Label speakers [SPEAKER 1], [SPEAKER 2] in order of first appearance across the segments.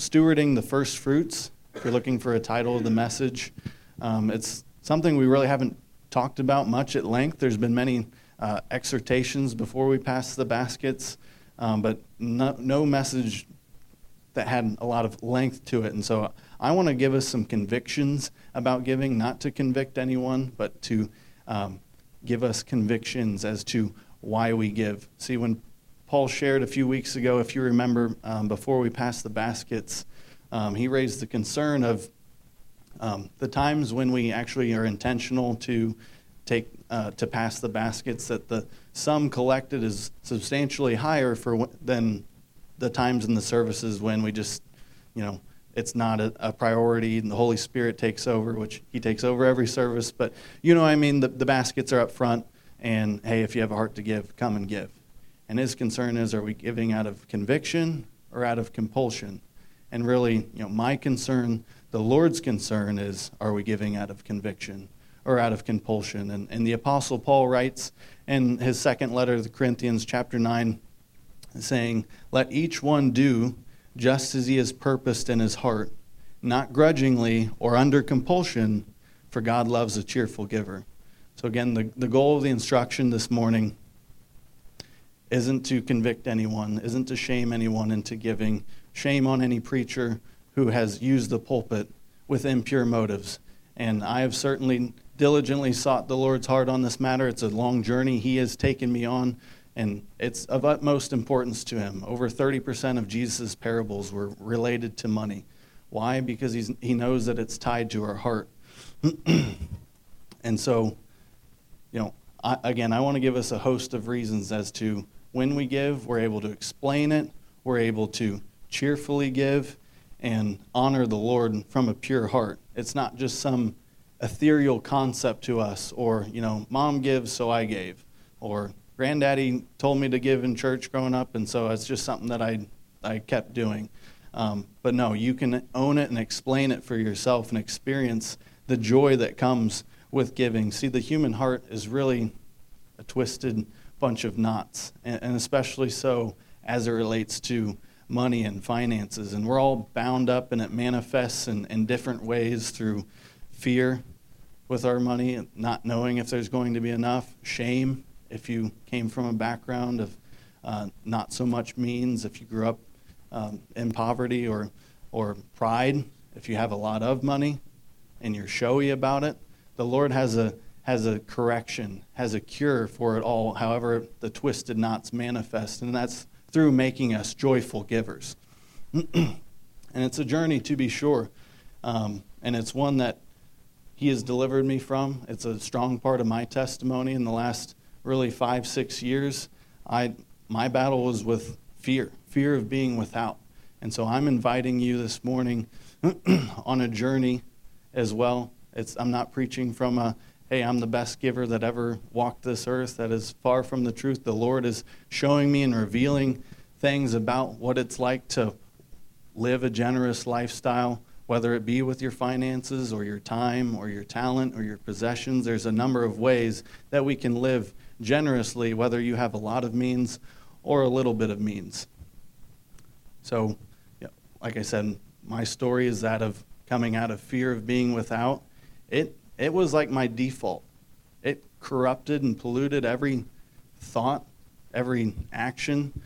[SPEAKER 1] stewarding the first fruits. If you're looking for a title of the message, um, it's something we really haven't talked about much at length. There's been many uh, exhortations before we pass the baskets, um, but no, no message that had a lot of length to it. And so I want to give us some convictions about giving, not to convict anyone, but to um, give us convictions as to why we give. See, when Paul shared a few weeks ago, if you remember, um, before we passed the baskets, um, he raised the concern of um, the times when we actually are intentional to take uh, to pass the baskets, that the sum collected is substantially higher for than the times in the services when we just, you know, it's not a, a, priority and the Holy Spirit takes over, which He takes over every service. But you know, I mean, the, the baskets are up front, and hey, if you have a heart to give, come and give. And His concern is, are we giving out of conviction or out of compulsion? And really, you know, my concern, the Lord's concern is, are we giving out of conviction or out of compulsion? And, and the Apostle Paul writes in his second letter to the Corinthians, chapter 9, saying, Let each one do just as he has purposed in his heart, not grudgingly or under compulsion, for God loves a cheerful giver. So, again, the, the goal of the instruction this morning isn't to convict anyone, isn't to shame anyone into giving, shame on any preacher who has used the pulpit with impure motives. And I have certainly diligently sought the Lord's heart on this matter. It's a long journey He has taken me on and it's of utmost importance to him. Over 30% of Jesus' parables were related to money. Why? Because he's, he knows that it's tied to our heart. and so, you know, I, again, I want to give us a host of reasons as to when we give, we're able to explain it, we're able to cheerfully give, and honor the Lord from a pure heart. It's not just some ethereal concept to us, or, you know, mom gives, so I gave, or granddaddy told me to give in church growing up, and so it's just something that I, I kept doing. Um, but no, you can own it and explain it for yourself and experience the joy that comes with giving. See, the human heart is really a twisted bunch of knots, and, especially so as it relates to money and finances. And we're all bound up, and it manifests in, in different ways through fear with our money, not knowing if there's going to be enough, shame, if you came from a background of uh, not so much means, if you grew up um, in poverty or, or pride, if you have a lot of money and you're showy about it, the Lord has a, has a correction, has a cure for it all, however the twisted knots manifest, and that's through making us joyful givers. and it's a journey, to be sure, um, and it's one that He has delivered me from. It's a strong part of my testimony in the last really five, six years, I, my battle was with fear, fear of being without. And so I'm inviting you this morning on a journey as well. It's, I'm not preaching from a, hey, I'm the best giver that ever walked this earth. That is far from the truth. The Lord is showing me and revealing things about what it's like to live a generous lifestyle, whether it be with your finances or your time or your talent or your possessions. There's a number of ways that we can live generously, whether you have a lot of means or a little bit of means. So, yeah, like I said, my story is that of coming out of fear of being without. It, it was like my default. It corrupted and polluted every thought, every action.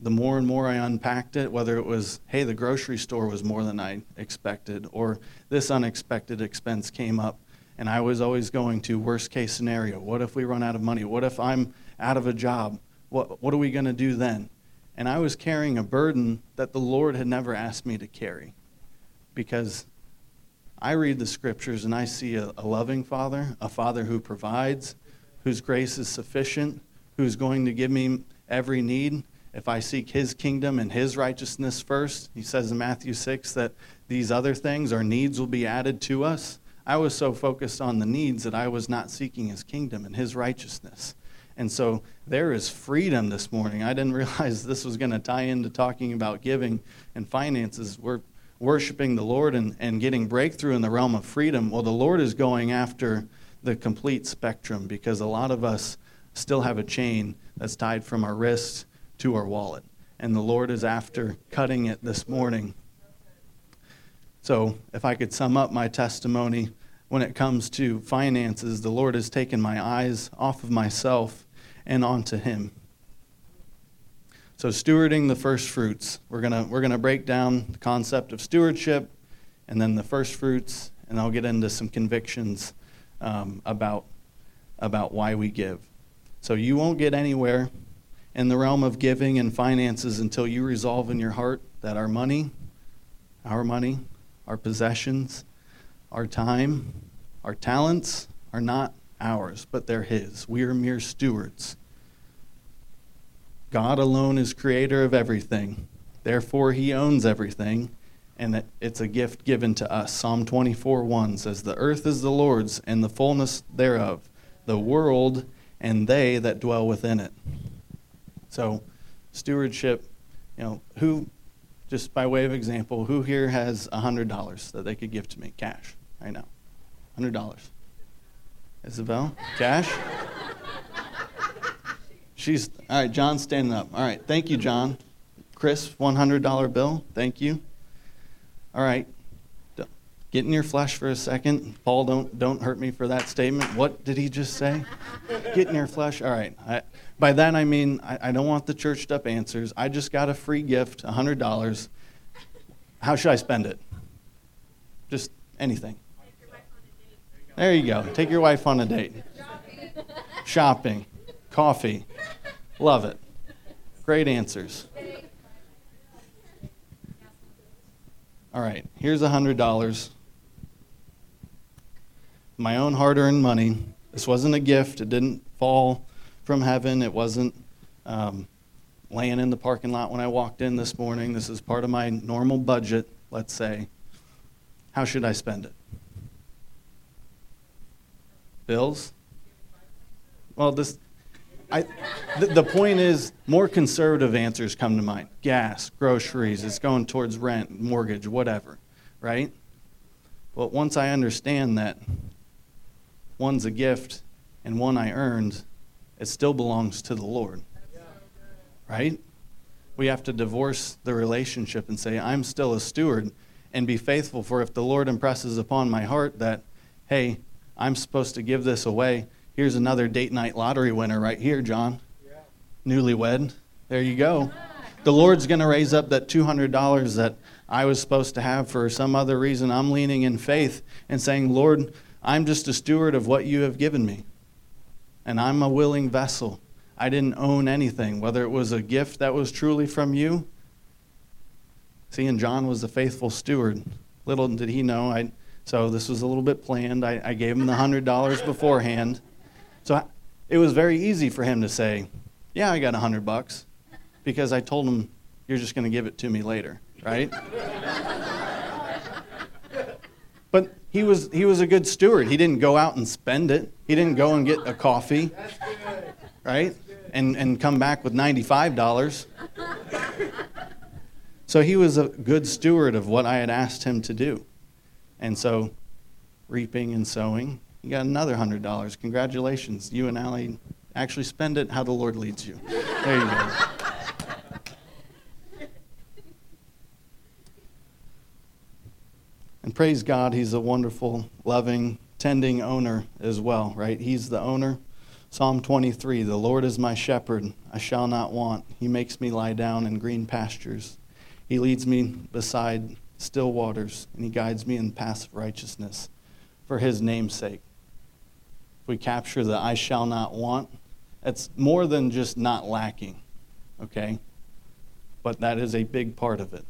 [SPEAKER 1] The more and more I unpacked it, whether it was, hey, the grocery store was more than I expected, or this unexpected expense came up, and I was always going to worst case scenario. What if we run out of money? What if I'm out of a job? What, what are we going to do then? And I was carrying a burden that the Lord had never asked me to carry. Because I read the scriptures and I see a, a loving father, a father who provides, whose grace is sufficient, who's going to give me every need. If I seek his kingdom and his righteousness first, he says in Matthew 6 that these other things, our needs, will be added to us. I was so focused on the needs that I was not seeking his kingdom and his righteousness. And so there is freedom this morning. I didn't realize this was going to tie into talking about giving and finances. We're worshiping the Lord and, and getting breakthrough in the realm of freedom. Well, the Lord is going after the complete spectrum because a lot of us still have a chain that's tied from our wrist to our wallet. And the Lord is after cutting it this morning So, if I could sum up my testimony when it comes to finances, the Lord has taken my eyes off of myself and onto Him. So, stewarding the first fruits. We're going we're going to break down the concept of stewardship and then the first fruits, and I'll get into some convictions um, about, about why we give. So, you won't get anywhere in the realm of giving and finances until you resolve in your heart that our money, our money, our possessions, our time, our talents are not ours, but they're His. We are mere stewards. God alone is creator of everything. Therefore, He owns everything, and that it's a gift given to us. Psalm 24 1 says, The earth is the Lord's, and the fullness thereof, the world and they that dwell within it. So, stewardship, you know, who just by way of example, who here has $100 that they could give to me, cash, right now? $100. Isabel, cash? She's, all right, John's standing up. All right, thank you, John. Chris, $100 bill, thank you. All right, get in your flesh for a second. Paul, don't, don't hurt me for that statement. What did he just say? Get in your flesh. All right. I, by that I mean I, I don't want the churched up answers. I just got a free gift, $100. How should I spend it? Just anything. There you go. Take your wife on a date. Shopping. Coffee. Love it. Great answers. All right, here's $100. My own hard earned money. This wasn't a gift, it didn't fall from heaven. It wasn't um, laying in the parking lot when I walked in this morning. This is part of my normal budget, let's say. How should I spend it? Bills? Well, this. I, the, the point is, more conservative answers come to mind. Gas, groceries, it's going towards rent, mortgage, whatever, right? But once I understand that one's a gift and one I earned, it still belongs to the Lord. Right? We have to divorce the relationship and say, I'm still a steward and be faithful. For if the Lord impresses upon my heart that, hey, I'm supposed to give this away, here's another date night lottery winner right here, John. Yeah. Newlywed. There you go. The Lord's going to raise up that $200 that I was supposed to have for some other reason. I'm leaning in faith and saying, Lord, I'm just a steward of what you have given me and I'm a willing vessel. I didn't own anything, whether it was a gift that was truly from you. See, and John was a faithful steward. Little did he know, I, so this was a little bit planned. I, I gave him the $100 beforehand. So it was very easy for him to say, Yeah, I got a 100 bucks, because I told him, You're just going to give it to me later, right? but he was, he was a good steward. He didn't go out and spend it. He didn't go and get a coffee, right? And, and come back with $95. So he was a good steward of what I had asked him to do. And so, reaping and sowing, you got another $100. Congratulations. You and Allie actually spend it how the Lord leads you. There you go. And praise God, He's a wonderful, loving, tending owner as well, right? He's the owner. Psalm 23 The Lord is my shepherd, I shall not want. He makes me lie down in green pastures. He leads me beside still waters, and He guides me in paths of righteousness for His name's sake. If we capture the I shall not want, it's more than just not lacking, okay? But that is a big part of it.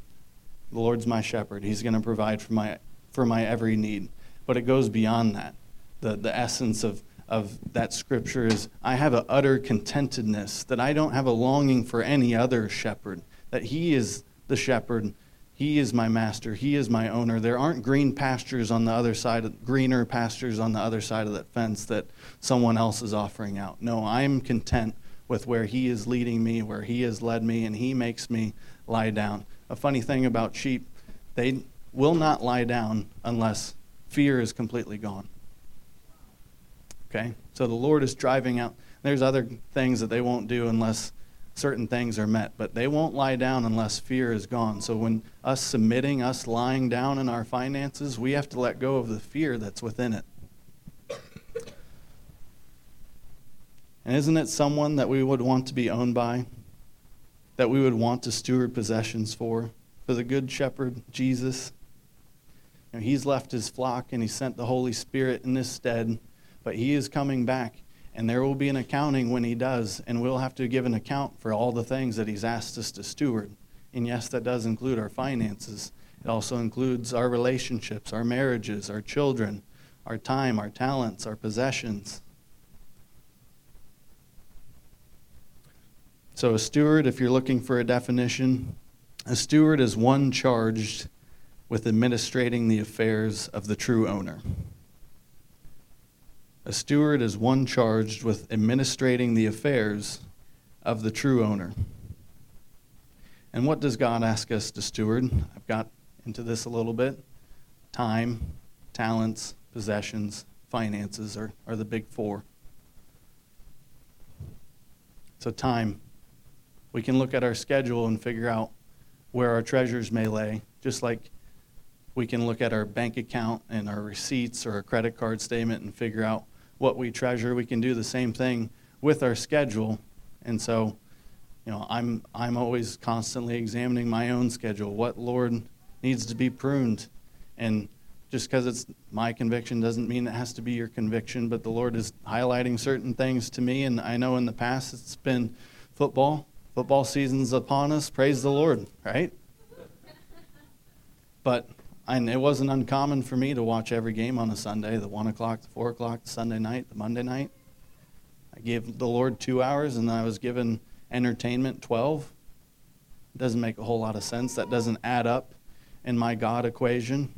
[SPEAKER 1] The Lord's my shepherd. He's going to provide for my, for my every need but it goes beyond that. The, the essence of, of that scripture is I have an utter contentedness, that I don't have a longing for any other shepherd, that He is the shepherd. He is my master. He is my owner. There aren't green pastures on the other side, of, greener pastures on the other side of that fence that someone else is offering out. No, I'm content with where He is leading me, where He has led me, and He makes me lie down. A funny thing about sheep, they will not lie down unless fear is completely gone. Okay? So the Lord is driving out. There's other things that they won't do unless certain things are met, but they won't lie down unless fear is gone. So when us submitting, us lying down in our finances, we have to let go of the fear that's within it. And isn't it someone that we would want to be owned by? That we would want to steward possessions for? For the Good Shepherd, Jesus? You know, he's left his flock and he sent the Holy Spirit in his stead, but he is coming back. And there will be an accounting when he does, and we'll have to give an account for all the things that he's asked us to steward. And yes, that does include our finances. It also includes our relationships, our marriages, our children, our time, our talents, our possessions. So, a steward, if you're looking for a definition, a steward is one charged with administrating the affairs of the true owner. A steward is one charged with administrating the affairs of the true owner. And what does God ask us to steward? I've got into this a little bit. Time, talents, possessions, finances are, are the big four. So, time. We can look at our schedule and figure out where our treasures may lay, just like we can look at our bank account and our receipts or a credit card statement and figure out what we treasure. We can do the same thing with our schedule. And so, you know, I'm I'm always constantly examining my own schedule. What Lord needs to be pruned. And just because it's my conviction doesn't mean it has to be your conviction, but the Lord is highlighting certain things to me and I know in the past it's been football. Football season's upon us. Praise the Lord, right? But and it wasn't uncommon for me to watch every game on a Sunday, the 1 o'clock, the 4 o'clock, the Sunday night, the Monday night. I gave the Lord two hours and I was given entertainment 12. It doesn't make a whole lot of sense. That doesn't add up in my God equation.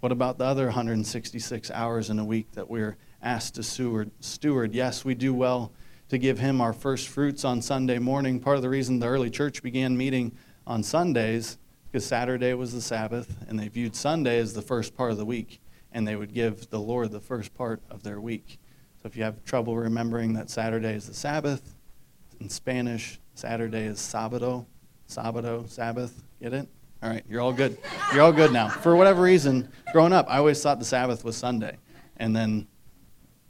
[SPEAKER 1] What about the other 166 hours in a week that we're asked to steward? steward? Yes, we do well to give Him our first fruits on Sunday morning. Part of the reason the early church began meeting on Sundays because Saturday was the Sabbath, and they viewed Sunday as the first part of the week, and they would give the Lord the first part of their week. So if you have trouble remembering that Saturday is the Sabbath, in Spanish, Saturday is Sabado, Sabado, Sabbath. Get it? All right, you're all good. You're all good now. For whatever reason, growing up, I always thought the Sabbath was Sunday. And then,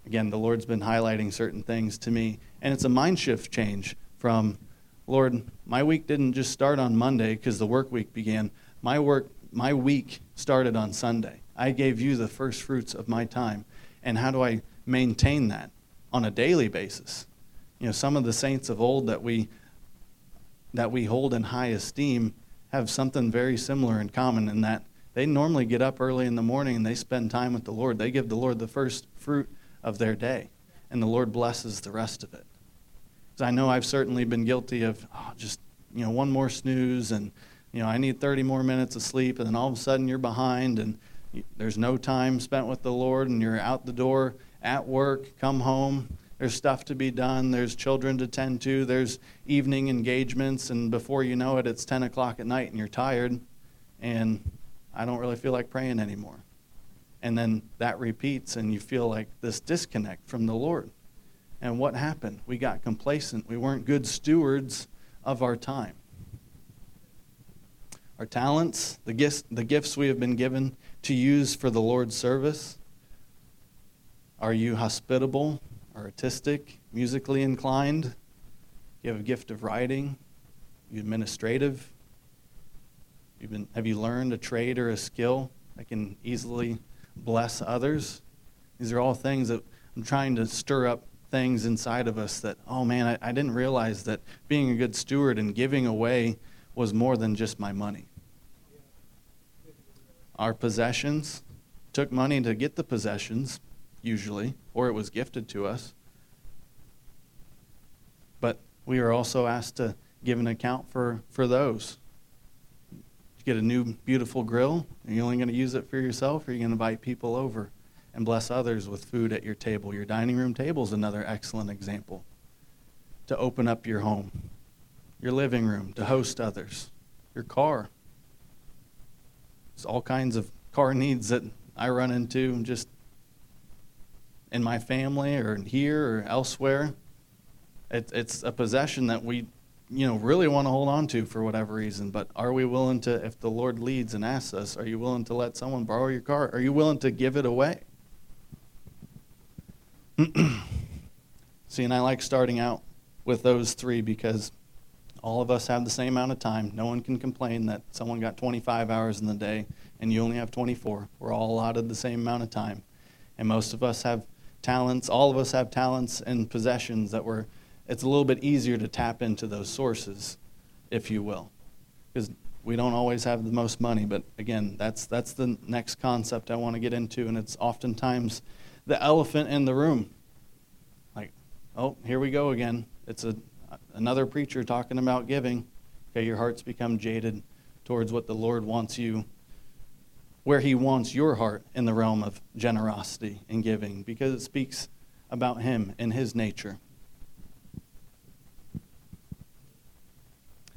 [SPEAKER 1] again, the Lord's been highlighting certain things to me. And it's a mind shift change from Lord, my week didn't just start on Monday because the work week began. My work, my week started on Sunday. I gave you the first fruits of my time. And how do I maintain that on a daily basis? You know, some of the saints of old that we that we hold in high esteem have something very similar in common in that they normally get up early in the morning and they spend time with the Lord. They give the Lord the first fruit of their day, and the Lord blesses the rest of it. I know I've certainly been guilty of oh, just, you know, one more snooze and, you know, I need 30 more minutes of sleep, and then all of a sudden you're behind and there's no time spent with the Lord, and you're out the door at work, come home. There's stuff to be done. There's children to tend to. There's evening engagements. And before you know it, it's 10 o'clock at night and you're tired. And I don't really feel like praying anymore. And then that repeats, and you feel like this disconnect from the Lord. And what happened? We got complacent. We weren't good stewards of our time. Our talents, the gifts, the gifts we have been given to use for the Lord's service. Are you hospitable, artistic, musically inclined? You have a gift of writing? You administrative? You've been, have you learned a trade or a skill that can easily bless others? These are all things that I'm trying to stir up things inside of us that, oh man, I, I didn't realize that being a good steward and giving away was more than just my money. Our possessions took money to get the possessions, usually, or it was gifted to us. But we are also asked to give an account for, for those. You get a new, beautiful grill, are you only going to use it for yourself, or are you going to invite people over? And bless others with food at your table. Your dining room table is another excellent example to open up your home, your living room, to host others, your car. There's all kinds of car needs that I run into just in my family or here or elsewhere. It, it's a possession that we, you know, really want to hold on to for whatever reason. But are we willing to, if the Lord leads and asks us, are you willing to let someone borrow your car? Are you willing to give it away? See, and I like starting out with those three because all of us have the same amount of time. No one can complain that someone got 25 hours in the day and you only have 24. We're all allotted the same amount of time. And most of us have talents, all of us have talents and possessions that we're, it's a little bit easier to tap into those sources, if you will. Because we don't always have the most money, but again, that's, that's the next concept I want to get into, and it's oftentimes the elephant in the room. Like, oh, here we go again. It's a, another preacher talking about giving. Okay, your heart's become jaded towards what the Lord wants you where He wants your heart in the realm of generosity and giving because it speaks about Him and His nature.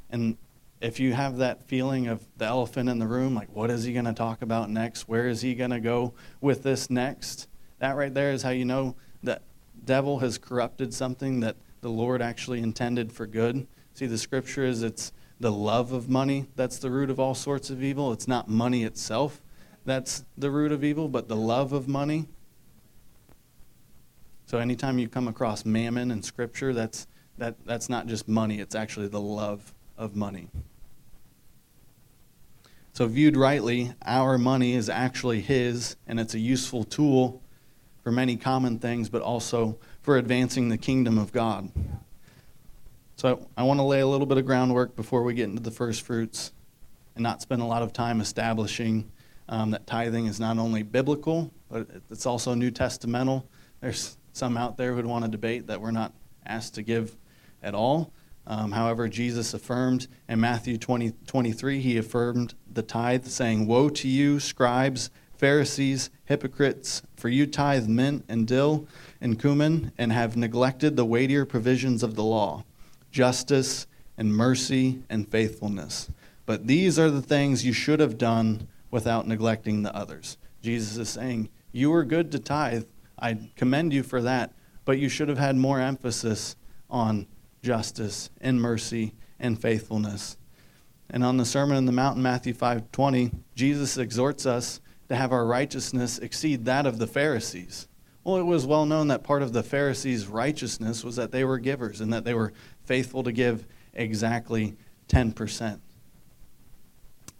[SPEAKER 1] And if you have that feeling of the elephant in the room, like what is he going to talk about next? Where is he going to go with this next? That right there is how you know that devil has corrupted something that the Lord actually intended for good. See, the scripture is it's the love of money that's the root of all sorts of evil. It's not money itself, that's the root of evil, but the love of money. So anytime you come across mammon in Scripture, that's, that, that's not just money, it's actually the love of money. So, viewed rightly, our money is actually His, and it's a useful tool for many common things, but also for advancing the kingdom of God. So, I want to lay a little bit of groundwork before we get into the first fruits and not spend a lot of time establishing um, that tithing is not only biblical, but it's also New Testamental. There's some out there who would want to debate that we're not asked to give at all. Um, however, Jesus affirmed in Matthew 20, 23, he affirmed the tithe, saying, Woe to you, scribes, Pharisees, hypocrites, for you tithe mint and dill and cumin, and have neglected the weightier provisions of the law, justice and mercy and faithfulness. But these are the things you should have done without neglecting the others. Jesus is saying, You were good to tithe. I commend you for that, but you should have had more emphasis on justice and mercy and faithfulness. And on the Sermon on the Mount in Matthew 5:20, Jesus exhorts us to have our righteousness exceed that of the Pharisees. Well, it was well known that part of the Pharisees' righteousness was that they were givers and that they were faithful to give exactly 10%.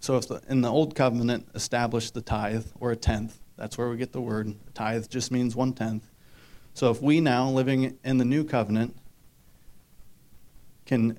[SPEAKER 1] So if the, in the old covenant established the tithe or a tenth, that's where we get the word. Tithe just means one tenth. So if we now living in the new covenant can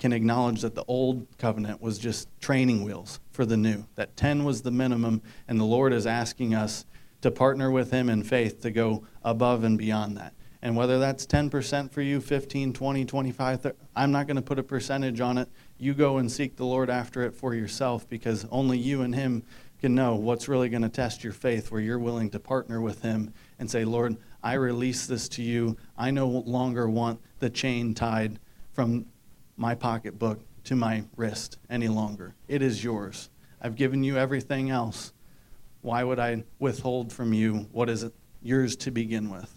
[SPEAKER 1] can acknowledge that the old covenant was just training wheels for the new, that 10 was the minimum, and the Lord is asking us to partner with Him in faith to go above and beyond that. And whether that's 10% for you, 15, 20, 25, 30, I'm not going to put a percentage on it you go and seek the Lord after it for yourself because only you and Him can know what's really going to test your faith, where you're willing to partner with Him and say, Lord, I release this to you. I no longer want the chain tied from my pocketbook to my wrist any longer. It is yours. I've given you everything else. Why would I withhold from you what is yours to begin with?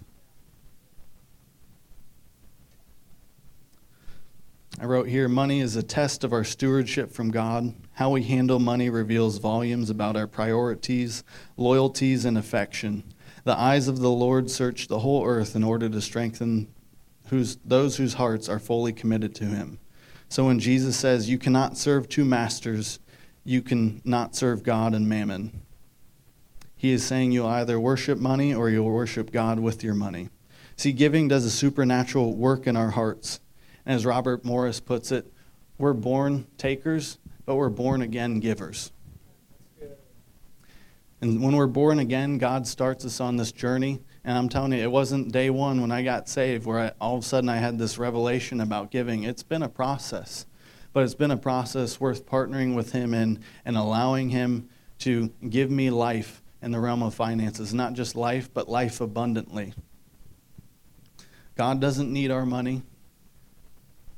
[SPEAKER 1] I wrote here money is a test of our stewardship from God. How we handle money reveals volumes about our priorities, loyalties, and affection. The eyes of the Lord search the whole earth in order to strengthen whose, those whose hearts are fully committed to Him. So when Jesus says, You cannot serve two masters, you cannot serve God and mammon. He is saying you'll either worship money or you'll worship God with your money. See, giving does a supernatural work in our hearts. And as Robert Morris puts it, we're born takers, but we're born again givers. And when we're born again, God starts us on this journey. And I'm telling you, it wasn't day one when I got saved where I, all of a sudden I had this revelation about giving. It's been a process, but it's been a process worth partnering with Him in and allowing Him to give me life in the realm of finances. Not just life, but life abundantly. God doesn't need our money.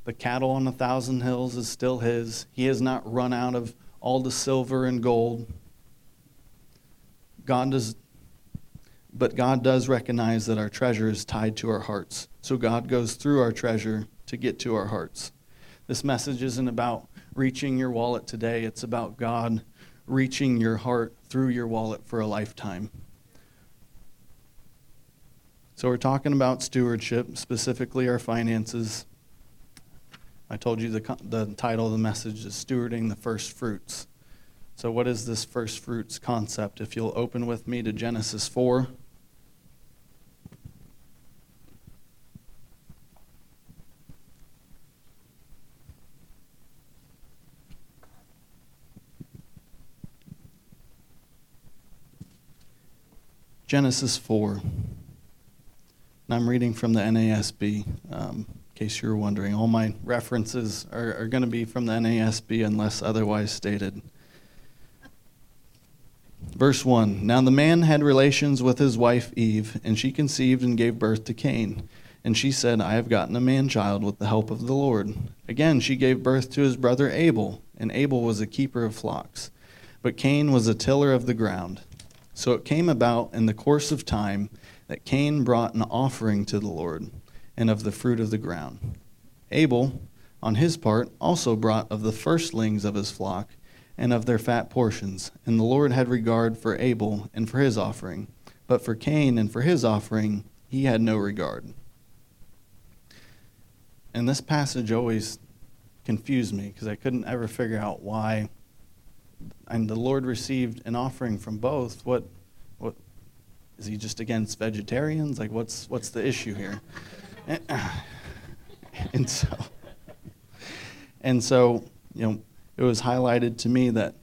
[SPEAKER 1] The cattle on a thousand hills is still his. He has not run out of all the silver and gold. God does but God does recognize that our treasure is tied to our hearts. So God goes through our treasure to get to our hearts. This message isn't about reaching your wallet today, it's about God reaching your heart through your wallet for a lifetime. So, we're talking about stewardship, specifically our finances. I told you the, the title of the message is Stewarding the First Fruits. So, what is this first fruits concept? If you'll open with me to Genesis 4. Genesis 4. And I'm reading from the NASB, um, in case you were wondering. All my references are, are going to be from the NASB unless otherwise stated. Verse 1 Now the man had relations with his wife Eve, and she conceived and gave birth to Cain. And she said, I have gotten a man child with the help of the Lord. Again, she gave birth to his brother Abel, and Abel was a keeper of flocks, but Cain was a tiller of the ground. So it came about in the course of time that Cain brought an offering to the Lord, and of the fruit of the ground. Abel, on his part, also brought of the firstlings of his flock and of their fat portions. And the Lord had regard for Abel and for his offering, but for Cain and for his offering he had no regard. And this passage always confused me because I couldn't ever figure out why and the Lord received an offering from both, what, what is he just against vegetarians? Like, what's what's the issue here? And, so, and so, you know, it was highlighted to me that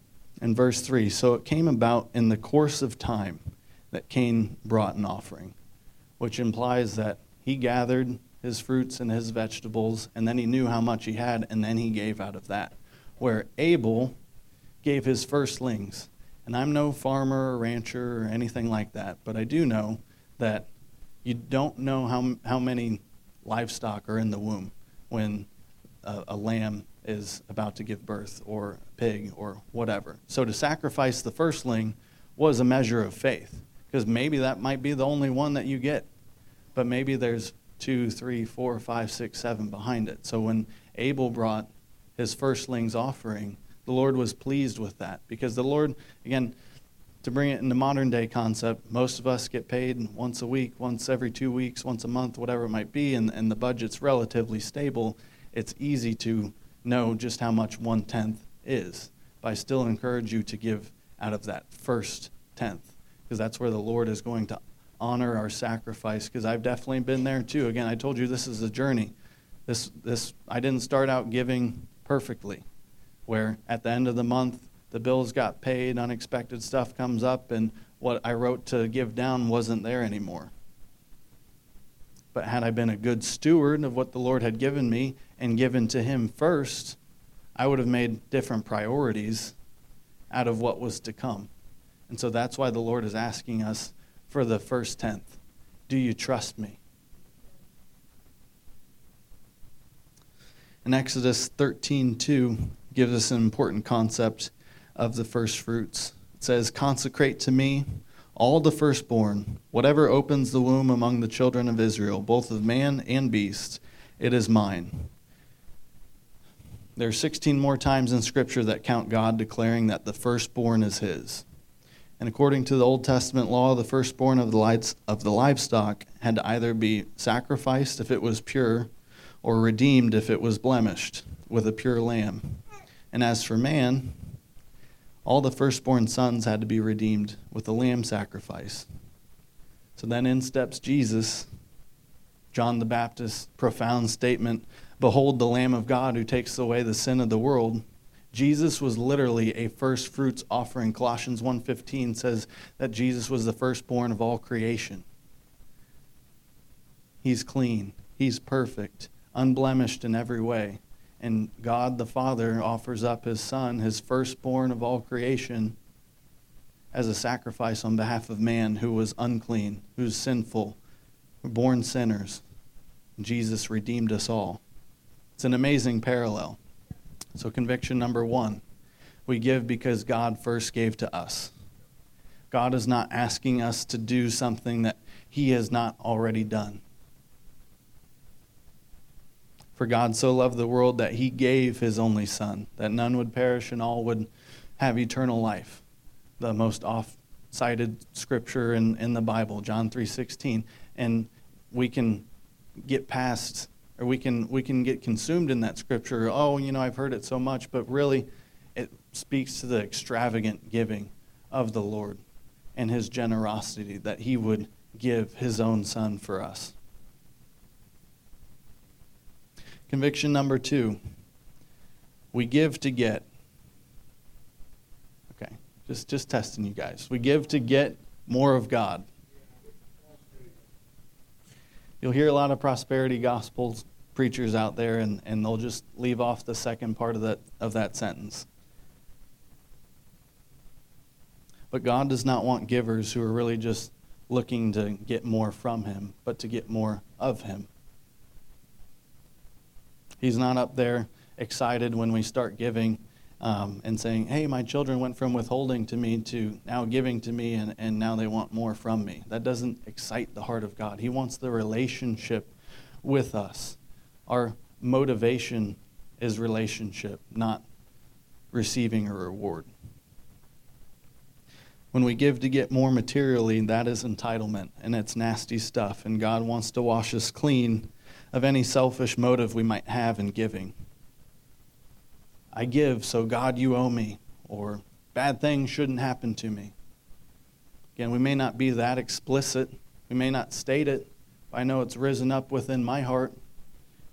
[SPEAKER 1] in verse three. So it came about in the course of time that Cain brought an offering, which implies that he gathered his fruits and his vegetables, and then he knew how much he had, and then he gave out of that. Where Abel gave his firstlings. And I'm no farmer or rancher or anything like that, but I do know that you don't know how, how many livestock are in the womb when a, a lamb is about to give birth or a pig or whatever. So to sacrifice the firstling was a measure of faith because maybe that might be the only one that you get, but maybe there's two, three, four, five, six, seven behind it. So when Abel brought his firstlings offering, the Lord was pleased with that because the Lord, again, to bring it into modern day concept, most of us get paid once a week, once every two weeks, once a month, whatever it might be, and, and the budget's relatively stable. It's easy to know just how much one tenth is. But I still encourage you to give out of that first tenth because that's where the Lord is going to honor our sacrifice because I've definitely been there too. Again, I told you this is a journey. This, this, I didn't start out giving perfectly where at the end of the month, the bills got paid, unexpected stuff comes up, and what I wrote to give down wasn't there anymore. But had I been a good steward of what the Lord had given me and given to Him first, I would have made different priorities out of what was to come. And so that's why the Lord is asking us for the first tenth. Do you trust me? In Exodus 13 2, gives us an important concept of the first fruits. It says, Consecrate to me all the firstborn, whatever opens the womb among the children of Israel, both of man and beast, it is mine. There are 16 more times in Scripture that count God declaring that the firstborn is his. And according to the Old Testament law, the firstborn of the, of the livestock had to either be sacrificed if it was pure or redeemed if it was blemished with a pure lamb. And as for man, all the firstborn sons had to be redeemed with a lamb sacrifice. So then in steps Jesus, John the Baptist's profound statement Behold the Lamb of God who takes away the sin of the world. Jesus was literally a first fruits offering. Colossians 1:15 says that Jesus was the firstborn of all creation. He's clean, he's perfect, unblemished in every way and God the Father offers up his Son, his firstborn of all creation, as a sacrifice on behalf of man who was unclean, who's sinful, born sinners. Jesus redeemed us all. It's an amazing parallel. So, conviction number one we give because God first gave to us. God is not asking us to do something that He has not already done. For God so loved the world that He gave His only Son, that none would perish and all would have eternal life. The most oft cited scripture in, in the Bible, John 3.16. And we can get past or we can we can get consumed in that scripture oh you know i've heard it so much but really it speaks to the extravagant giving of the lord and his generosity that he would give his own son for us conviction number two we give to get okay just just testing you guys we give to get more of god you'll hear a lot of prosperity gospels preachers out there and, and they'll just leave off the second part of that of that sentence. But God does not want givers who are really just looking to get more from him, but to get more of him. He's not up there excited when we start giving um, and saying, hey, my children went from withholding to me to now giving to me, and, and now they want more from me. That doesn't excite the heart of God. He wants the relationship with us. Our motivation is relationship, not receiving a reward. When we give to get more materially, that is entitlement, and it's nasty stuff, and God wants to wash us clean of any selfish motive we might have in giving. I give, so God, you owe me, or bad things shouldn't happen to me. Again, we may not be that explicit, we may not state it, but I know it's risen up within my heart.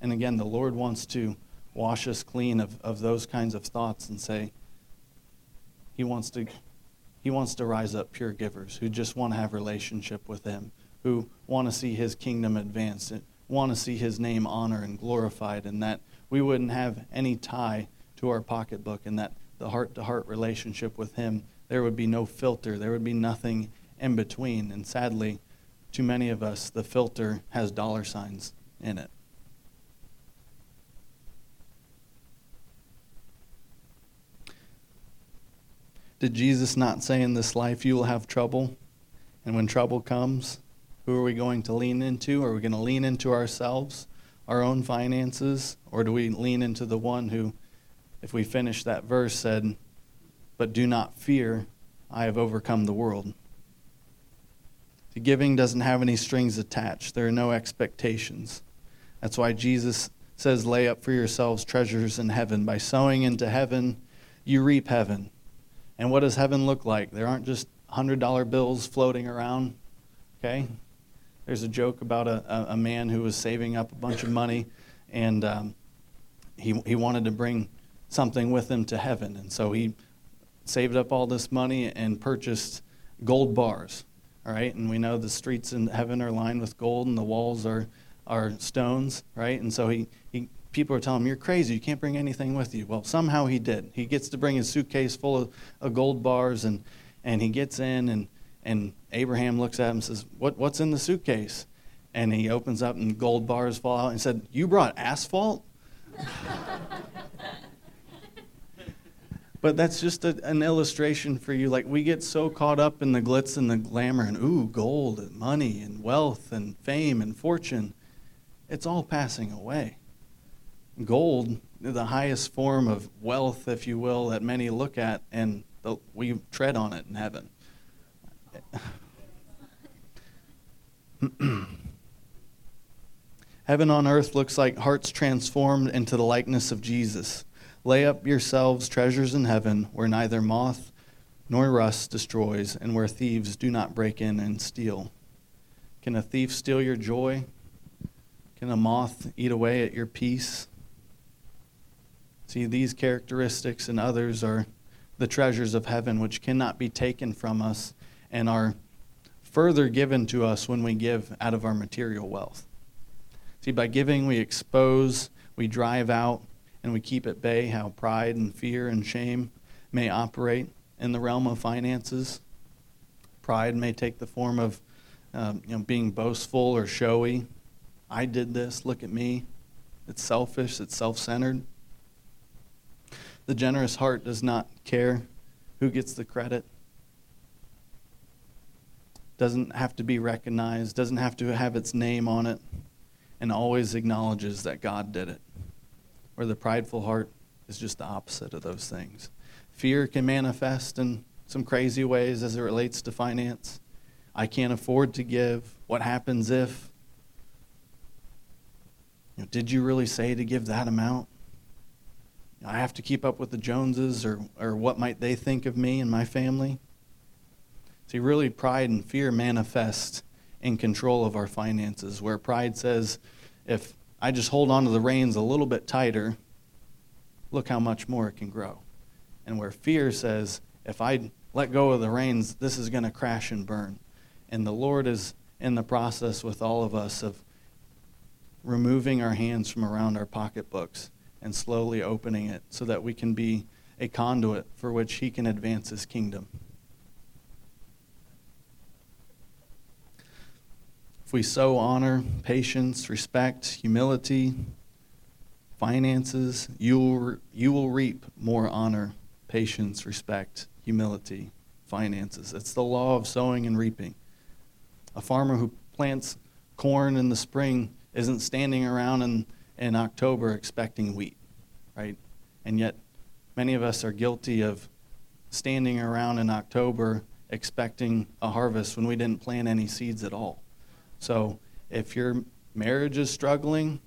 [SPEAKER 1] And again, the Lord wants to wash us clean of, of those kinds of thoughts and say, He wants to He wants to rise up pure givers who just want to have relationship with Him, who want to see His kingdom advance, want to see His name honored and glorified, and that we wouldn't have any tie to our pocketbook and that the heart to heart relationship with Him, there would be no filter, there would be nothing in between. And sadly, too many of us, the filter has dollar signs in it. Did Jesus not say in this life you will have trouble? And when trouble comes, who are we going to lean into? Are we going to lean into ourselves, our own finances, or do we lean into the one who if we finish that verse, said, But do not fear, I have overcome the world. The giving doesn't have any strings attached, there are no expectations. That's why Jesus says, Lay up for yourselves treasures in heaven. By sowing into heaven, you reap heaven. And what does heaven look like? There aren't just $100 bills floating around, okay? There's a joke about a, a, man who was saving up a bunch of money and um, he, he wanted to bring something with him to heaven. And so he saved up all this money and purchased gold bars. All right, and we know the streets in heaven are lined with gold and the walls are, are stones, right? And so he, he people are telling him, You're crazy, you can't bring anything with you. Well, somehow he did. He gets to bring his suitcase full of, of gold bars and, and he gets in and, and Abraham looks at him and says, what, What's in the suitcase? And he opens up and gold bars fall out and said, You brought asphalt? But that's just a, an illustration for you. Like, we get so caught up in the glitz and the glamour and, ooh, gold and money and wealth and fame and fortune. It's all passing away. Gold, the highest form of wealth, if you will, that many look at, and the, we tread on it in heaven. heaven on earth looks like hearts transformed into the likeness of Jesus. Lay up yourselves treasures in heaven, where neither moth nor rust destroys, and where thieves do not break in and steal. Can a thief steal your joy? Can a moth eat away at your peace? See, these characteristics and others are the treasures of heaven, which cannot be taken from us and are further given to us when we give out of our material wealth. See, by giving, we expose, we drive out, and we keep at bay how pride and fear and shame may operate in the realm of finances. Pride may take the form of um, you know, being boastful or showy. I did this, look at me. It's selfish, it's self centered. The generous heart does not care who gets the credit. Doesn't have to be recognized, doesn't have to have its name on it, and always acknowledges that God did it. Where the prideful heart is just the opposite of those things. Fear can manifest in some crazy ways as it relates to finance. I can't afford to give. What happens if? You know, did you really say to give that amount? I have to keep up with the Joneses, or, or what might they think of me and my family? See, really, pride and fear manifest in control of our finances, where pride says, if I just hold on to the reins a little bit tighter, look how much more it can grow. And where fear says, if I let go of the reins, this is going to crash and burn. And the Lord is in the process with all of us of removing our hands from around our pocketbooks and slowly opening it so that we can be a conduit for which He can advance His kingdom. If we sow honor, patience, respect, humility, finances, you will, you will reap more honor, patience, respect, humility, finances. It's the law of sowing and reaping. A farmer who plants corn in the spring isn't standing around in, in October expecting wheat, right? And yet, many of us are guilty of standing around in October expecting a harvest when we didn't plant any seeds at all. So, if your marriage is struggling,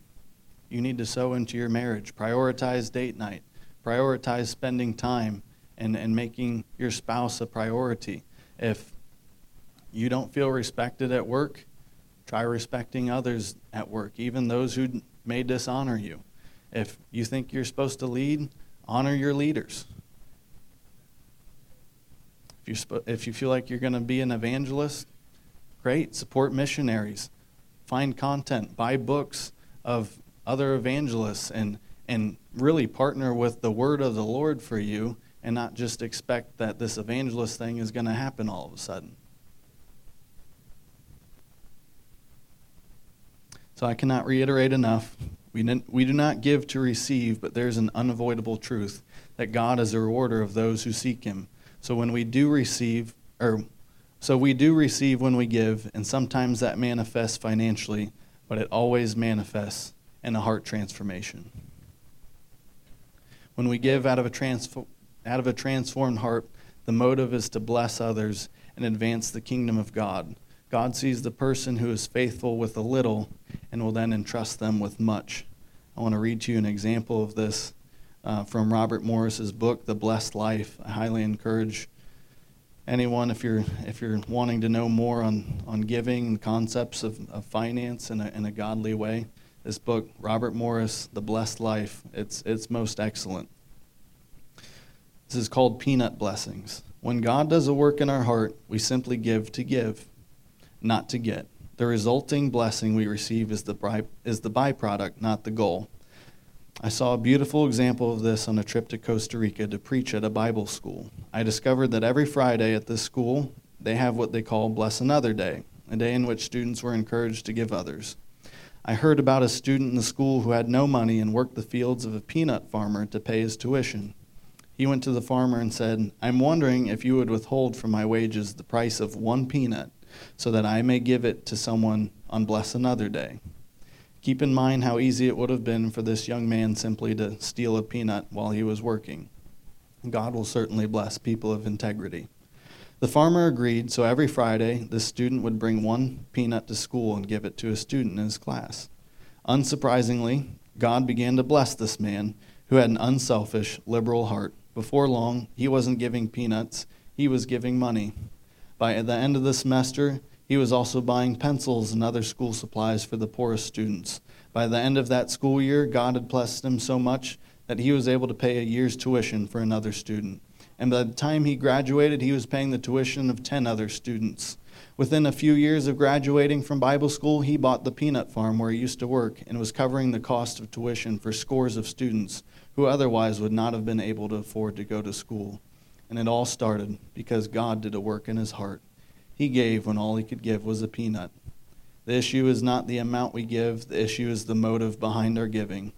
[SPEAKER 1] you need to sow into your marriage. Prioritize date night, prioritize spending time and, and making your spouse a priority. If you don't feel respected at work, try respecting others at work, even those who may dishonor you. If you think you're supposed to lead, honor your leaders. If you, if you feel like you're going to be an evangelist, great. Support missionaries. Find content, buy books of other evangelists, and, and really partner with the word of the Lord for you and not just expect that this evangelist thing is going to happen all of a sudden. So I cannot reiterate enough. We, we do not give to receive, but there's an unavoidable truth that God is a rewarder of those who seek Him. So when we do receive, or so we do receive when we give, and sometimes that manifests financially, but it always manifests in a heart transformation. When we give out of a transform out of a transformed heart, the motive is to bless others and advance the kingdom of God. God sees the person who is faithful with a little and will then entrust them with much. I want to read to you an example of this uh, from Robert Morris's book, The Blessed Life. I highly encourage anyone if you're if you're wanting to know more on, on giving and concepts of, of finance in a, in a godly way. This book, Robert Morris, The Blessed Life, it's it's most excellent. This is called peanut blessings. When God does a work in our heart, we simply give to give, not to get. The resulting blessing we receive is the, is the byproduct, not the goal. I saw a beautiful example of this on a trip to Costa Rica to preach at a Bible school. I discovered that every Friday at this school, they have what they call Bless Another Day, a day in which students were encouraged to give others. I heard about a student in the school who had no money and worked the fields of a peanut farmer to pay his tuition. He went to the farmer and said, I'm wondering if you would withhold from my wages the price of one peanut, so that I may give it to someone on Bless Another Day. Keep in mind how easy it would have been for this young man simply to steal a peanut while he was working. God will certainly bless people of integrity. The farmer agreed, so every Friday, the student would bring one peanut to school and give it to a student in his class. Unsurprisingly, God began to bless this man who had an unselfish, liberal heart. Before long, he wasn't giving peanuts, he was giving money. By the end of the semester, he was also buying pencils and other school supplies for the poorest students. By the end of that school year, God had blessed him so much that he was able to pay a year's tuition for another student. And by the time he graduated, he was paying the tuition of 10 other students. Within a few years of graduating from Bible school, he bought the peanut farm where he used to work and was covering the cost of tuition for scores of students who otherwise would not have been able to afford to go to school. And it all started because God did a work in his heart. He gave when all he could give was a peanut. The issue is not the amount we give, the issue is the motive behind our giving.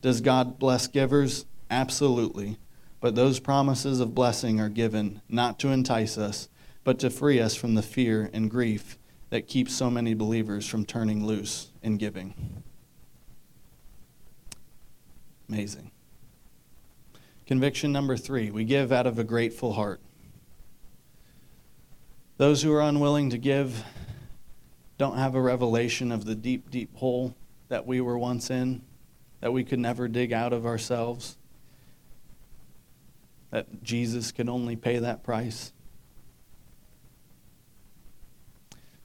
[SPEAKER 1] Does God bless givers? Absolutely. But those promises of blessing are given not to entice us, but to free us from the fear and grief that keeps so many believers from turning loose in giving. Amazing. Conviction number three we give out of a grateful heart. Those who are unwilling to give don't have a revelation of the deep, deep hole that we were once in, that we could never dig out of ourselves, that Jesus could only pay that price.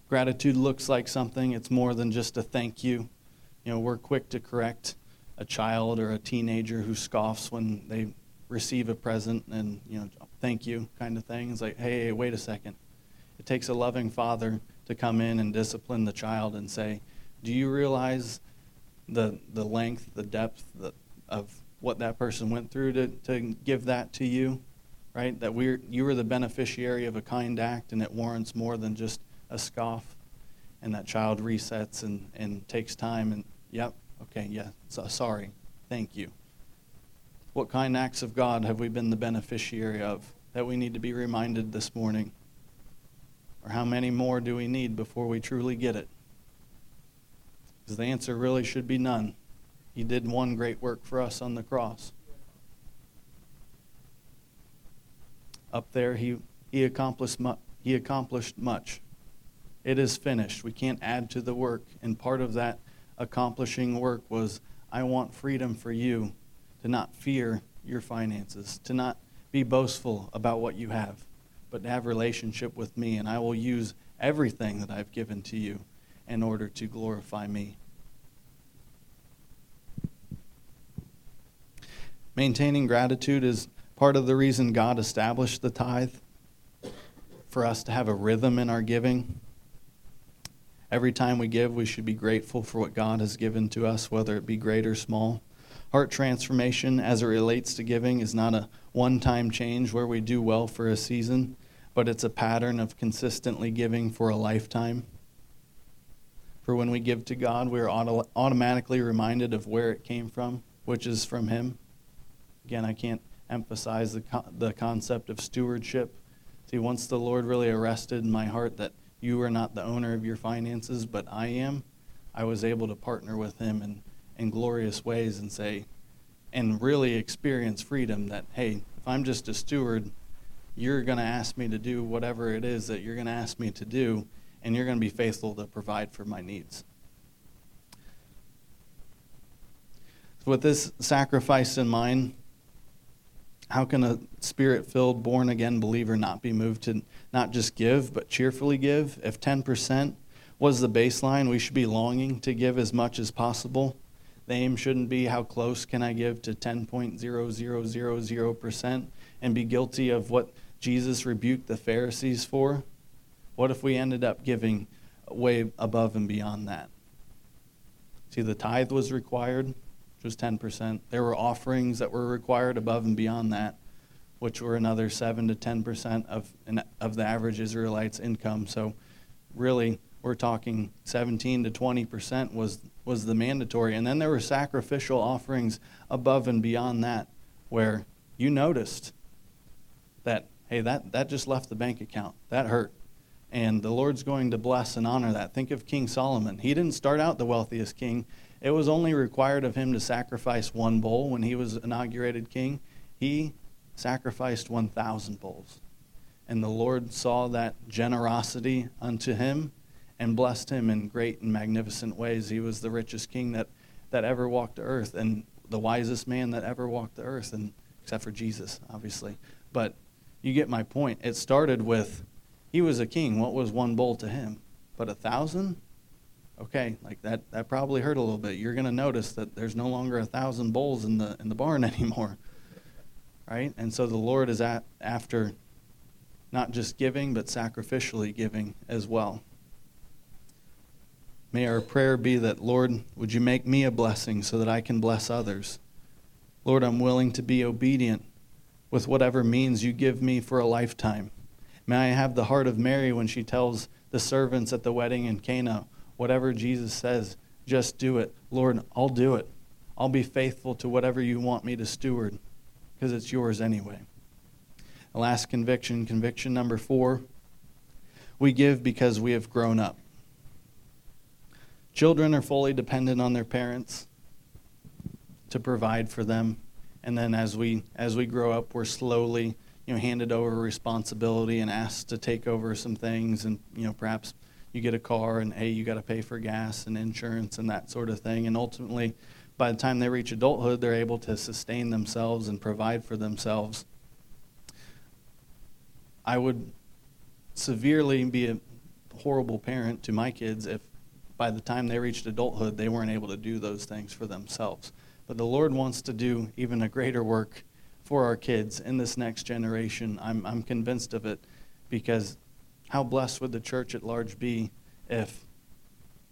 [SPEAKER 1] Gratitude looks like something, it's more than just a thank you. You know, we're quick to correct a child or a teenager who scoffs when they receive a present and, you know, thank you kind of thing. It's like, hey, wait a second. It takes a loving father to come in and discipline the child and say, do you realize the, the length, the depth the, of what that person went through to, to give that to you? Right? That we're, you were the beneficiary of a kind act and it warrants more than just a scoff, and that child resets and, and takes time and, yep, okay, yeah, so, sorry, thank you. What kind acts of God have we been the beneficiary of that we need to be reminded this morning? Or how many more do we need before we truly get it? Because the answer really should be none. He did one great work for us on the cross. Up there, he, he, accomplished, mu- he accomplished much. It is finished. We can't add to the work. And part of that accomplishing work was I want freedom for you to not fear your finances, to not be boastful about what you have, but to have relationship with me. And I will use everything that I've given to you in order to glorify me. Maintaining gratitude is part of the reason God established the tithe for us to have a rhythm in our giving. Every time we give, we should be grateful for what God has given to us, whether it be great or small. Heart transformation, as it relates to giving, is not a one time change where we do well for a season, but it's a pattern of consistently giving for a lifetime. For when we give to God, we're auto- automatically reminded of where it came from, which is from Him. Again, I can't emphasize the, co- the concept of stewardship. See, once the Lord really arrested my heart that you are not the owner of your finances, but I am, I was able to partner with him in, in glorious ways and say, and really experience freedom that, hey, if I'm just a steward, you're going to ask me to do whatever it is that you're going to ask me to do, and you're going to be faithful to provide for my needs. With this sacrifice in mind, how can a spirit filled, born again believer not be moved to not just give, but cheerfully give? If 10% was the baseline, we should be longing to give as much as possible. The aim shouldn't be how close can I give to 10.0000% and be guilty of what Jesus rebuked the Pharisees for. What if we ended up giving way above and beyond that? See, the tithe was required, which was 10%. There were offerings that were required above and beyond that, which were another 7 to 10% of, of the average Israelite's income. So, really, we're talking 17 to 20% was, was the mandatory. And then there were sacrificial offerings above and beyond that, where you noticed that, hey, that, that just left the bank account. That hurt. And the Lord's going to bless and honor that. Think of King Solomon. He didn't start out the wealthiest king. It was only required of him to sacrifice one bull when he was inaugurated king. He sacrificed 1,000 bulls. And the Lord saw that generosity unto him and blessed him in great and magnificent ways. He was the richest king that, that ever walked the earth and the wisest man that ever walked the earth, and, except for Jesus, obviously. But you get my point. It started with he was a king. What was one bull to him? But a thousand? okay, like that, that probably hurt a little bit. You're to notice that there's no longer a thousand bulls in the, in the barn anymore. Right? And so the Lord is at, after not just giving, but sacrificially giving as well. May our prayer be that, Lord, would you make me a blessing so that I can bless others? Lord, I'm willing to be obedient with whatever means you give me for a lifetime. May I have the heart of Mary when she tells the servants at the wedding in Cana, Whatever Jesus says, just do it. Lord, I'll do it. I'll be faithful to whatever you want me to steward because it's yours anyway. The last conviction, conviction number four We give because we have grown up. Children are fully dependent on their parents to provide for them. And then as we as we grow up, we're slowly, you know, handed over responsibility and asked to take over some things and, you know, perhaps you get a car and hey, you got to pay for gas and insurance and that sort of thing. And ultimately, by the time they reach adulthood, they're able to sustain themselves and provide for themselves. I would severely be a horrible parent to my kids if by the time they reached adulthood, they weren't able to do those things for themselves. But the Lord wants to do even a greater work for our kids in this next generation. I'm, I'm convinced of it because how blessed would the church at large be if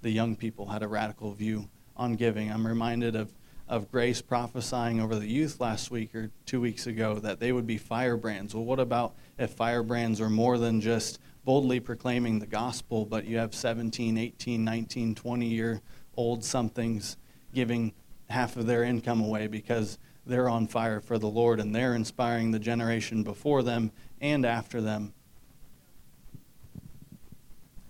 [SPEAKER 1] the young people had a radical view on giving? I'm reminded of, of Grace prophesying over the youth last week or two weeks ago that they would be firebrands. Well, what about if firebrands are more than just boldly proclaiming the gospel, but you have 17, 18, 19, 20 year old somethings giving half of their income away because they're on fire for the Lord and they're inspiring the generation before them and after them.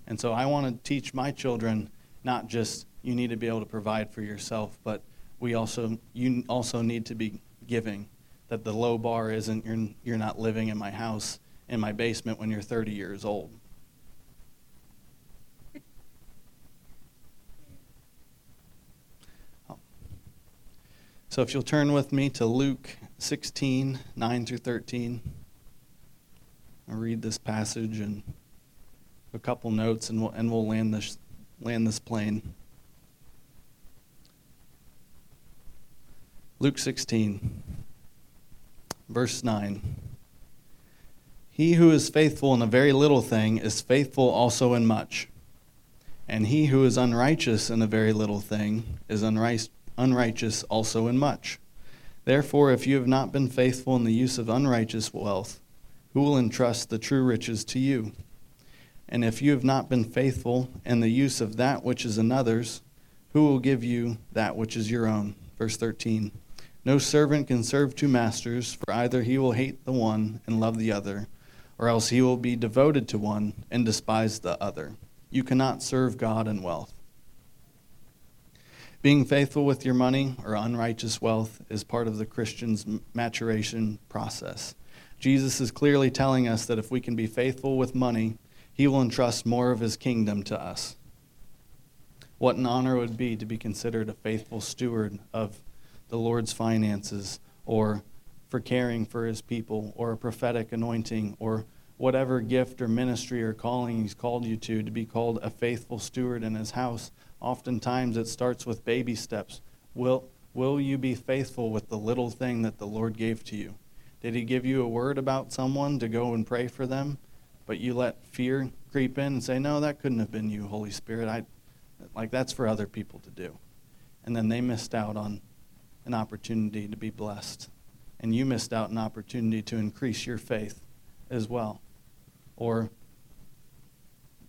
[SPEAKER 1] And so I want to teach my children not just you need to be able to provide for yourself, but we also you also need to be giving. That the low bar isn't you're you're not living in my house in my basement when you're 30 years old. So if you'll turn with me to Luke 16, 9 through 13, I'll read this passage and a couple notes and we'll, and we'll land, this, land this plane. Luke 16, verse 9. He who is faithful in a very little thing is faithful also in much. And he who is unrighteous in a very little thing is unrighteous also in much. Therefore, if you have not been faithful in the use of unrighteous wealth, who will entrust the true riches to you? And if you have not been faithful in the use of that which is another's, who will give you that which is your own? Verse 13. No servant can serve two masters, for either he will hate the one and love the other or else he will be devoted to one and despise the other. You cannot serve God and wealth. Being faithful with your money or unrighteous wealth is part of the Christian's maturation process. Jesus is clearly telling us that if we can be faithful with money, he will entrust more of his kingdom to us. What an honor it would be to be considered a faithful steward of the Lord's finances or for caring for his people or a prophetic anointing or whatever gift or ministry or calling he's called you to to be called a faithful steward in his house oftentimes it starts with baby steps. Will will you be faithful with the little thing that the lord gave to you? Did he give you a word about someone to go and pray for them but you let fear creep in and say no that couldn't have been you holy spirit. I like that's for other people to do. And then they missed out on an opportunity to be blessed. And you missed out an opportunity to increase your faith as well. Or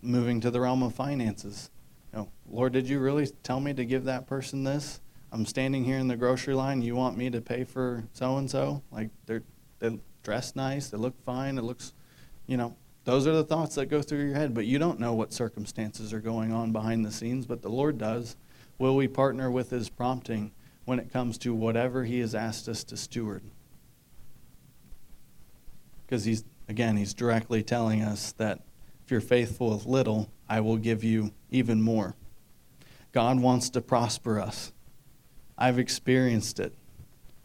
[SPEAKER 1] moving to the realm of finances. Know, Lord, did you really tell me to give that person this? I'm standing here in the grocery line. You want me to pay for so and so? Like they're they dress nice, they look fine, it looks, you know, those are the thoughts that go through your head. But you don't know what circumstances are going on behind the scenes, but the Lord does. Will we partner with His prompting when it comes to whatever He has asked us to steward? because he's again he's directly telling us that if you're faithful with little i will give you even more god wants to prosper us i've experienced it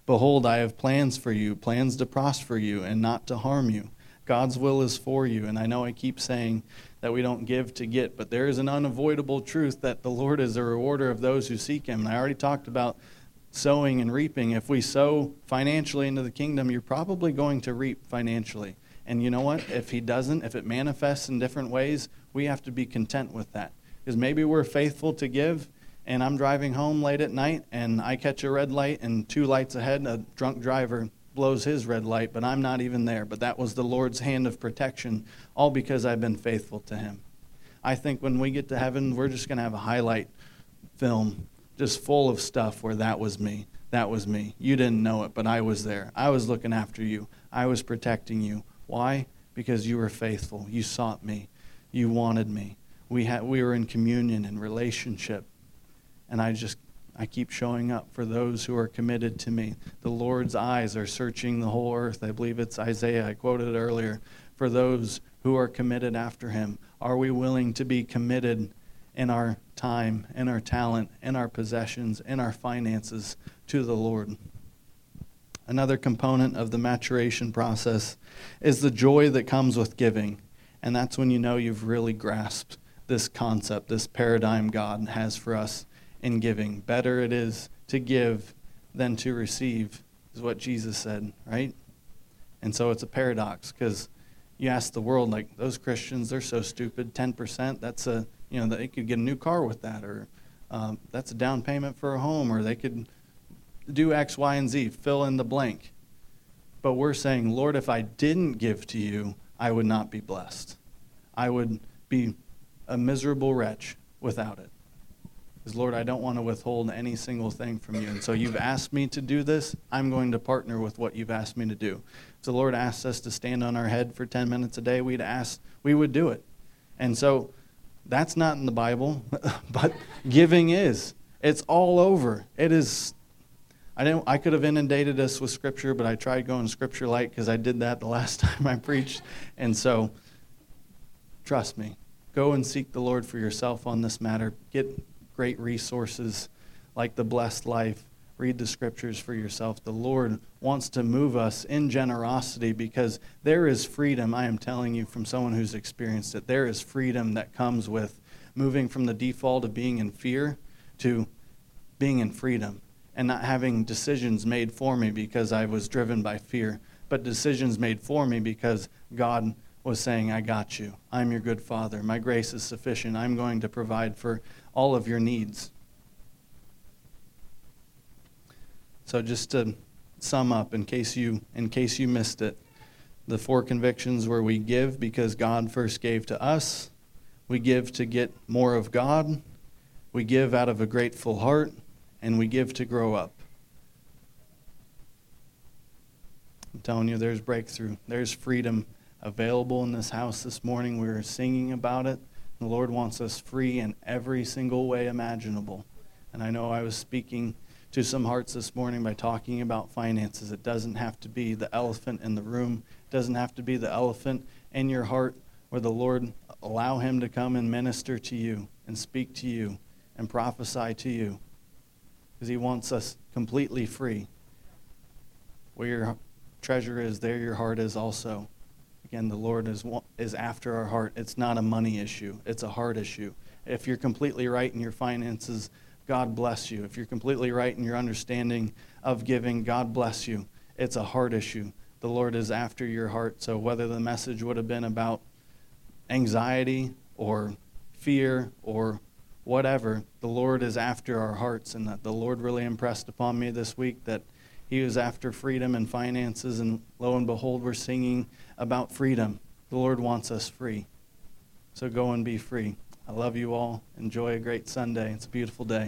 [SPEAKER 1] behold i have plans for you plans to prosper you and not to harm you god's will is for you and i know i keep saying that we don't give to get but there is an unavoidable truth that the lord is a rewarder of those who seek him and i already talked about sowing and reaping. If we sow financially into the kingdom, you're probably going to reap financially. And you know what? If he doesn't, if it manifests in different ways, we have to be content with that. Because maybe we're faithful to give, and I'm driving home late at night, and I catch a red light, and two lights ahead, a drunk driver blows his red light, but I'm not even there. But that was the Lord's hand of protection, all because I've been faithful to him. I think when we get to heaven, we're just going to have a highlight film just full of stuff where that was me. That was me. You didn't know it, but I was there. I was looking after you. I was protecting you. Why? Because you were faithful. You sought me. you wanted me. We, had, we were in communion and relationship. And I just, I keep showing up for those who are committed to me. The Lord's eyes are searching the whole earth. I believe it's Isaiah, I quoted earlier. For those who are committed after him, are we willing to be committed in our time, in our talent, in our possessions, in our finances to the Lord? Another component of the maturation process is the joy that comes with giving. And that's when you know you've really grasped this concept, this paradigm God has for us in giving. Better it is to give than to receive, is what Jesus said, right? And so it's a paradox because you ask the world, like, those Christians, they're so stupid. 10%, that's a, you know, they could get a new car with that, or um, that's a down payment for a home, or they could do X, Y, and Z, fill in the blank. But we're saying, Lord, if I didn't give to you, I would not be blessed. I would be a miserable wretch without it. Because, Lord, I don't want to withhold any single thing from you. And so you've asked me to do this. I'm going to partner with what you've asked me to do. If the Lord asked us to stand on our head for 10 minutes a day, we'd ask, we would do it. And so that's not in the Bible, but giving is. It's all over. It is I didn't. I could have inundated us with scripture, but I tried going scripture light because I did that the last time I preached. And so, trust me, go and seek the Lord for yourself on this matter. Get great resources like the Blessed Life. Read the scriptures for yourself. The Lord wants to move us in generosity because there is freedom. I am telling you from someone who's experienced it. There is freedom that comes with moving from the default of being in fear to being in freedom and not having decisions made for me because I was driven by fear, but decisions made for me because God was saying, I got you. I'm your good father. My grace is sufficient. I'm going to provide for all of your needs. So just to sum up in case you in case you missed it, the four convictions where we give because God first gave to us, we give to get more of God, we give out of a grateful heart, and we give to grow up. I'm telling you, there's breakthrough. There's freedom available in this house this morning. We were singing about it. The Lord wants us free in every single way imaginable. And I know I was speaking to some hearts this morning by talking about finances. It doesn't have to be the elephant in the room, it doesn't have to be the elephant in your heart where the Lord allow him to come and minister to you and speak to you and prophesy to you because He wants us completely free. Where your treasure is, there your heart is also. Again, the Lord is, is after our heart. It's not a money issue, it's a heart issue. If you're completely right in your finances, God bless you. If you're completely right in your understanding of giving, God bless you. It's a heart issue. The Lord is after your heart. So whether the message would have been about anxiety or fear or whatever, the Lord is after our hearts, and that the Lord really impressed upon me this week that He was after freedom and finances, and lo and behold, we're singing about freedom. The Lord wants us free. So go and be free. I love you all. Enjoy a great Sunday. It's a beautiful day.